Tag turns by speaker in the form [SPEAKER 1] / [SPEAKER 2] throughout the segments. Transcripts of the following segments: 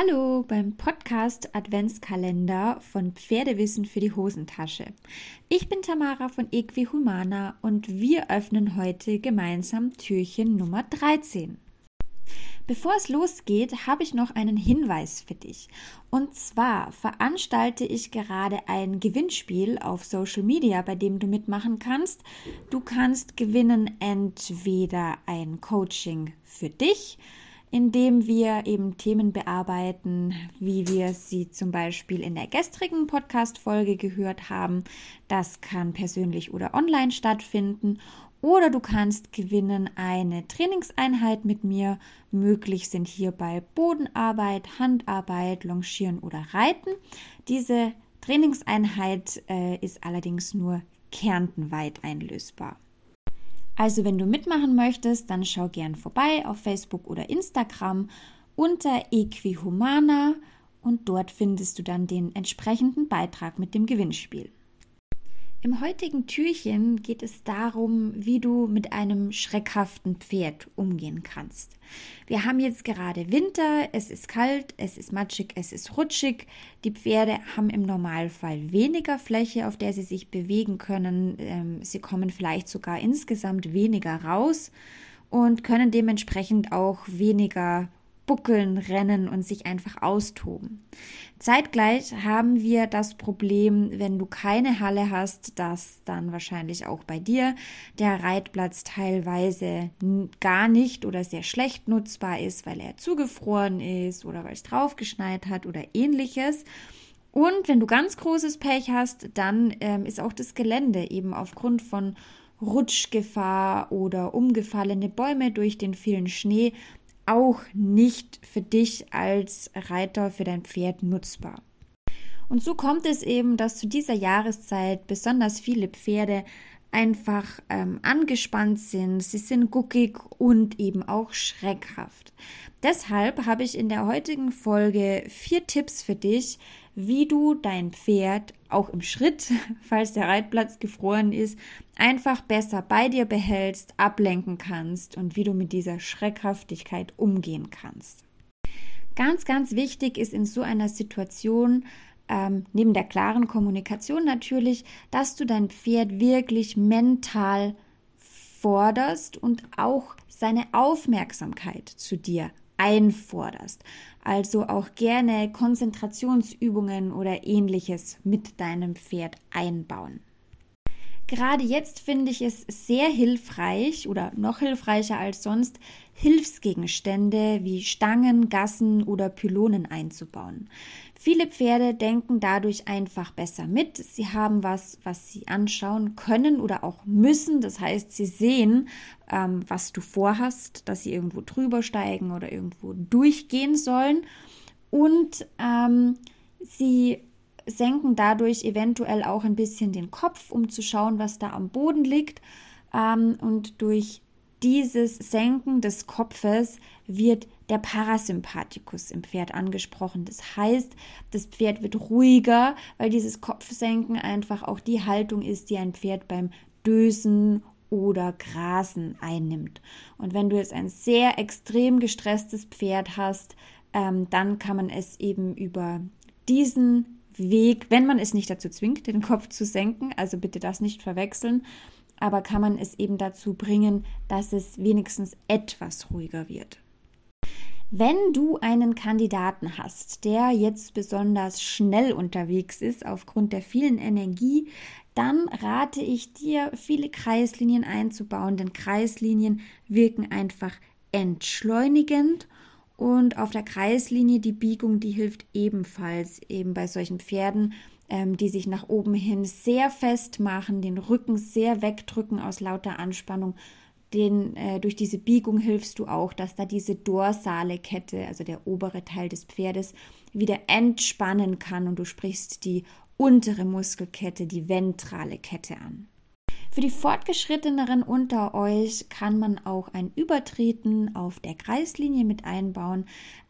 [SPEAKER 1] Hallo beim Podcast Adventskalender von Pferdewissen für die Hosentasche. Ich bin Tamara von Equihumana und wir öffnen heute gemeinsam Türchen Nummer 13. Bevor es losgeht, habe ich noch einen Hinweis für dich. Und zwar veranstalte ich gerade ein Gewinnspiel auf Social Media, bei dem du mitmachen kannst. Du kannst gewinnen entweder ein Coaching für dich, indem wir eben Themen bearbeiten, wie wir sie zum Beispiel in der gestrigen Podcast-Folge gehört haben. Das kann persönlich oder online stattfinden. Oder du kannst gewinnen eine Trainingseinheit mit mir. Möglich sind hierbei Bodenarbeit, Handarbeit, Longieren oder Reiten. Diese Trainingseinheit äh, ist allerdings nur kärntenweit einlösbar. Also wenn du mitmachen möchtest, dann schau gern vorbei auf Facebook oder Instagram unter Equihumana und dort findest du dann den entsprechenden Beitrag mit dem Gewinnspiel. Im heutigen Türchen geht es darum, wie du mit einem schreckhaften Pferd umgehen kannst. Wir haben jetzt gerade Winter, es ist kalt, es ist matschig, es ist rutschig. Die Pferde haben im Normalfall weniger Fläche, auf der sie sich bewegen können. Ähm, sie kommen vielleicht sogar insgesamt weniger raus und können dementsprechend auch weniger buckeln, rennen und sich einfach austoben. Zeitgleich haben wir das Problem, wenn du keine Halle hast, dass dann wahrscheinlich auch bei dir der Reitplatz teilweise gar nicht oder sehr schlecht nutzbar ist, weil er zugefroren ist oder weil es draufgeschneit hat oder ähnliches. Und wenn du ganz großes Pech hast, dann ähm, ist auch das Gelände eben aufgrund von Rutschgefahr oder umgefallene Bäume durch den vielen Schnee auch nicht für dich als Reiter für dein Pferd nutzbar. Und so kommt es eben, dass zu dieser Jahreszeit besonders viele Pferde einfach ähm, angespannt sind, sie sind guckig und eben auch schreckhaft. Deshalb habe ich in der heutigen Folge vier Tipps für dich, wie du dein Pferd auch im Schritt, falls der Reitplatz gefroren ist, einfach besser bei dir behältst, ablenken kannst und wie du mit dieser Schreckhaftigkeit umgehen kannst. Ganz, ganz wichtig ist in so einer Situation, ähm, neben der klaren Kommunikation natürlich, dass du dein Pferd wirklich mental forderst und auch seine Aufmerksamkeit zu dir einforderst. Also auch gerne Konzentrationsübungen oder ähnliches mit deinem Pferd einbauen. Gerade jetzt finde ich es sehr hilfreich oder noch hilfreicher als sonst, Hilfsgegenstände wie Stangen, Gassen oder Pylonen einzubauen. Viele Pferde denken dadurch einfach besser mit. Sie haben was, was sie anschauen können oder auch müssen. Das heißt, sie sehen, ähm, was du vorhast, dass sie irgendwo drüber steigen oder irgendwo durchgehen sollen. Und ähm, sie senken dadurch eventuell auch ein bisschen den Kopf, um zu schauen, was da am Boden liegt. Ähm, und durch dieses Senken des Kopfes wird der Parasympathikus im Pferd angesprochen. Das heißt, das Pferd wird ruhiger, weil dieses Kopfsenken einfach auch die Haltung ist, die ein Pferd beim Dösen oder Grasen einnimmt. Und wenn du jetzt ein sehr extrem gestresstes Pferd hast, ähm, dann kann man es eben über diesen Weg, wenn man es nicht dazu zwingt, den Kopf zu senken, also bitte das nicht verwechseln, aber kann man es eben dazu bringen, dass es wenigstens etwas ruhiger wird. Wenn du einen Kandidaten hast, der jetzt besonders schnell unterwegs ist aufgrund der vielen Energie, dann rate ich dir, viele Kreislinien einzubauen, denn Kreislinien wirken einfach entschleunigend und auf der Kreislinie die Biegung, die hilft ebenfalls eben bei solchen Pferden, ähm, die sich nach oben hin sehr fest machen, den Rücken sehr wegdrücken aus lauter Anspannung. Den, äh, durch diese Biegung hilfst du auch, dass da diese dorsale Kette, also der obere Teil des Pferdes, wieder entspannen kann und du sprichst die untere Muskelkette, die ventrale Kette an. Für die Fortgeschritteneren unter euch kann man auch ein Übertreten auf der Kreislinie mit einbauen.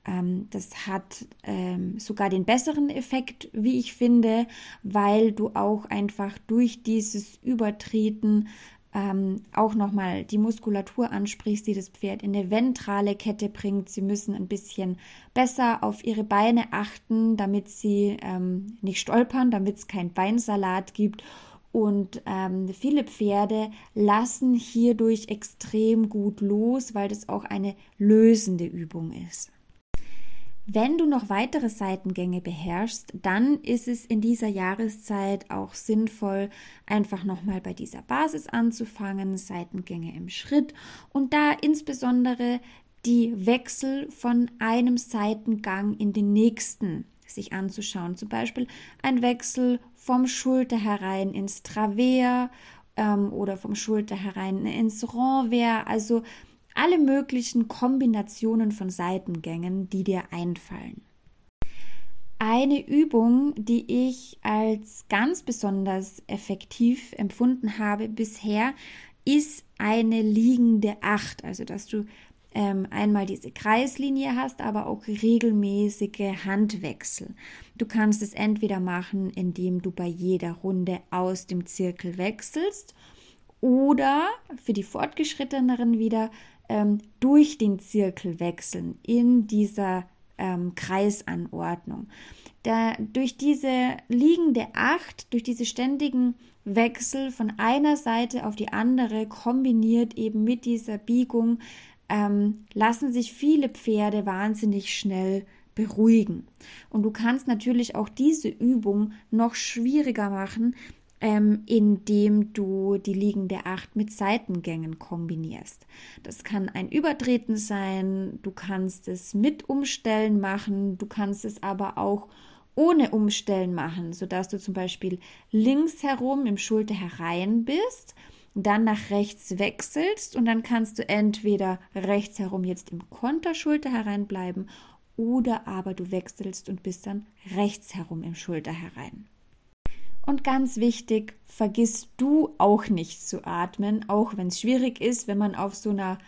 [SPEAKER 1] Ähm, das hat ähm, sogar den besseren Effekt, wie ich finde, weil du auch einfach durch dieses Übertreten ähm, auch nochmal die Muskulatur ansprichst, die das Pferd in eine ventrale Kette bringt. Sie müssen ein bisschen besser auf ihre Beine achten, damit sie ähm, nicht stolpern, damit es keinen Beinsalat gibt. Und ähm, viele Pferde lassen hierdurch extrem gut los, weil das auch eine lösende Übung ist. Wenn du noch weitere Seitengänge beherrschst, dann ist es in dieser Jahreszeit auch sinnvoll, einfach nochmal bei dieser Basis anzufangen, Seitengänge im Schritt und da insbesondere die Wechsel von einem Seitengang in den nächsten sich anzuschauen. Zum Beispiel ein Wechsel vom Schulter herein ins Travers ähm, oder vom Schulter herein ins Renvers. Also alle möglichen Kombinationen von Seitengängen, die dir einfallen. Eine Übung, die ich als ganz besonders effektiv empfunden habe bisher, ist eine liegende Acht, also dass du ähm, einmal diese Kreislinie hast, aber auch regelmäßige Handwechsel. Du kannst es entweder machen, indem du bei jeder Runde aus dem Zirkel wechselst oder für die Fortgeschritteneren wieder ähm, durch den Zirkel wechseln in dieser ähm, Kreisanordnung. Da, durch diese liegende Acht, durch diese ständigen Wechsel von einer Seite auf die andere, kombiniert eben mit dieser Biegung, ähm, lassen sich viele Pferde wahnsinnig schnell beruhigen. Und du kannst natürlich auch diese Übung noch schwieriger machen, ähm, indem du die liegende Acht mit Seitengängen kombinierst. Das kann ein Übertreten sein, du kannst es mit Umstellen machen, du kannst es aber auch ohne Umstellen machen, sodass du zum Beispiel links herum im Schulter herein bist, dann nach rechts wechselst und dann kannst du entweder rechts herum jetzt im Konterschulter hereinbleiben oder aber du wechselst und bist dann rechts herum im Schulter herein. Und ganz wichtig, vergiss du auch nicht zu atmen, auch wenn es schwierig ist, wenn man auf so einer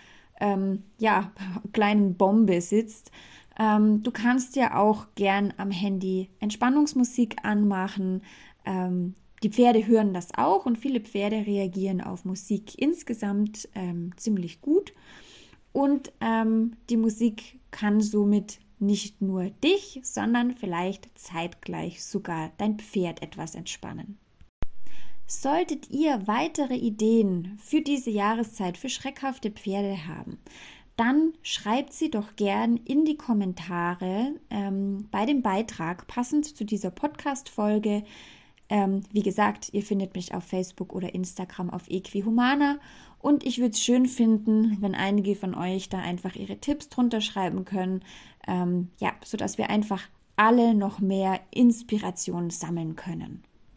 [SPEAKER 1] ähm, ja, kleinen Bombe sitzt. Ähm, du kannst ja auch gern am Handy Entspannungsmusik anmachen. Ähm, die Pferde hören das auch und viele Pferde reagieren auf Musik insgesamt ähm, ziemlich gut. Und ähm, die Musik kann somit nicht nur dich, sondern vielleicht zeitgleich sogar dein Pferd etwas entspannen. Solltet ihr weitere Ideen für diese Jahreszeit für schreckhafte Pferde haben, dann schreibt sie doch gern in die Kommentare ähm, bei dem Beitrag passend zu dieser Podcast-Folge. Ähm, wie gesagt, ihr findet mich auf Facebook oder Instagram auf Equihumana und ich würde es schön finden, wenn einige von euch da einfach ihre Tipps drunter schreiben können, ähm, ja, sodass wir einfach alle noch mehr Inspiration sammeln können.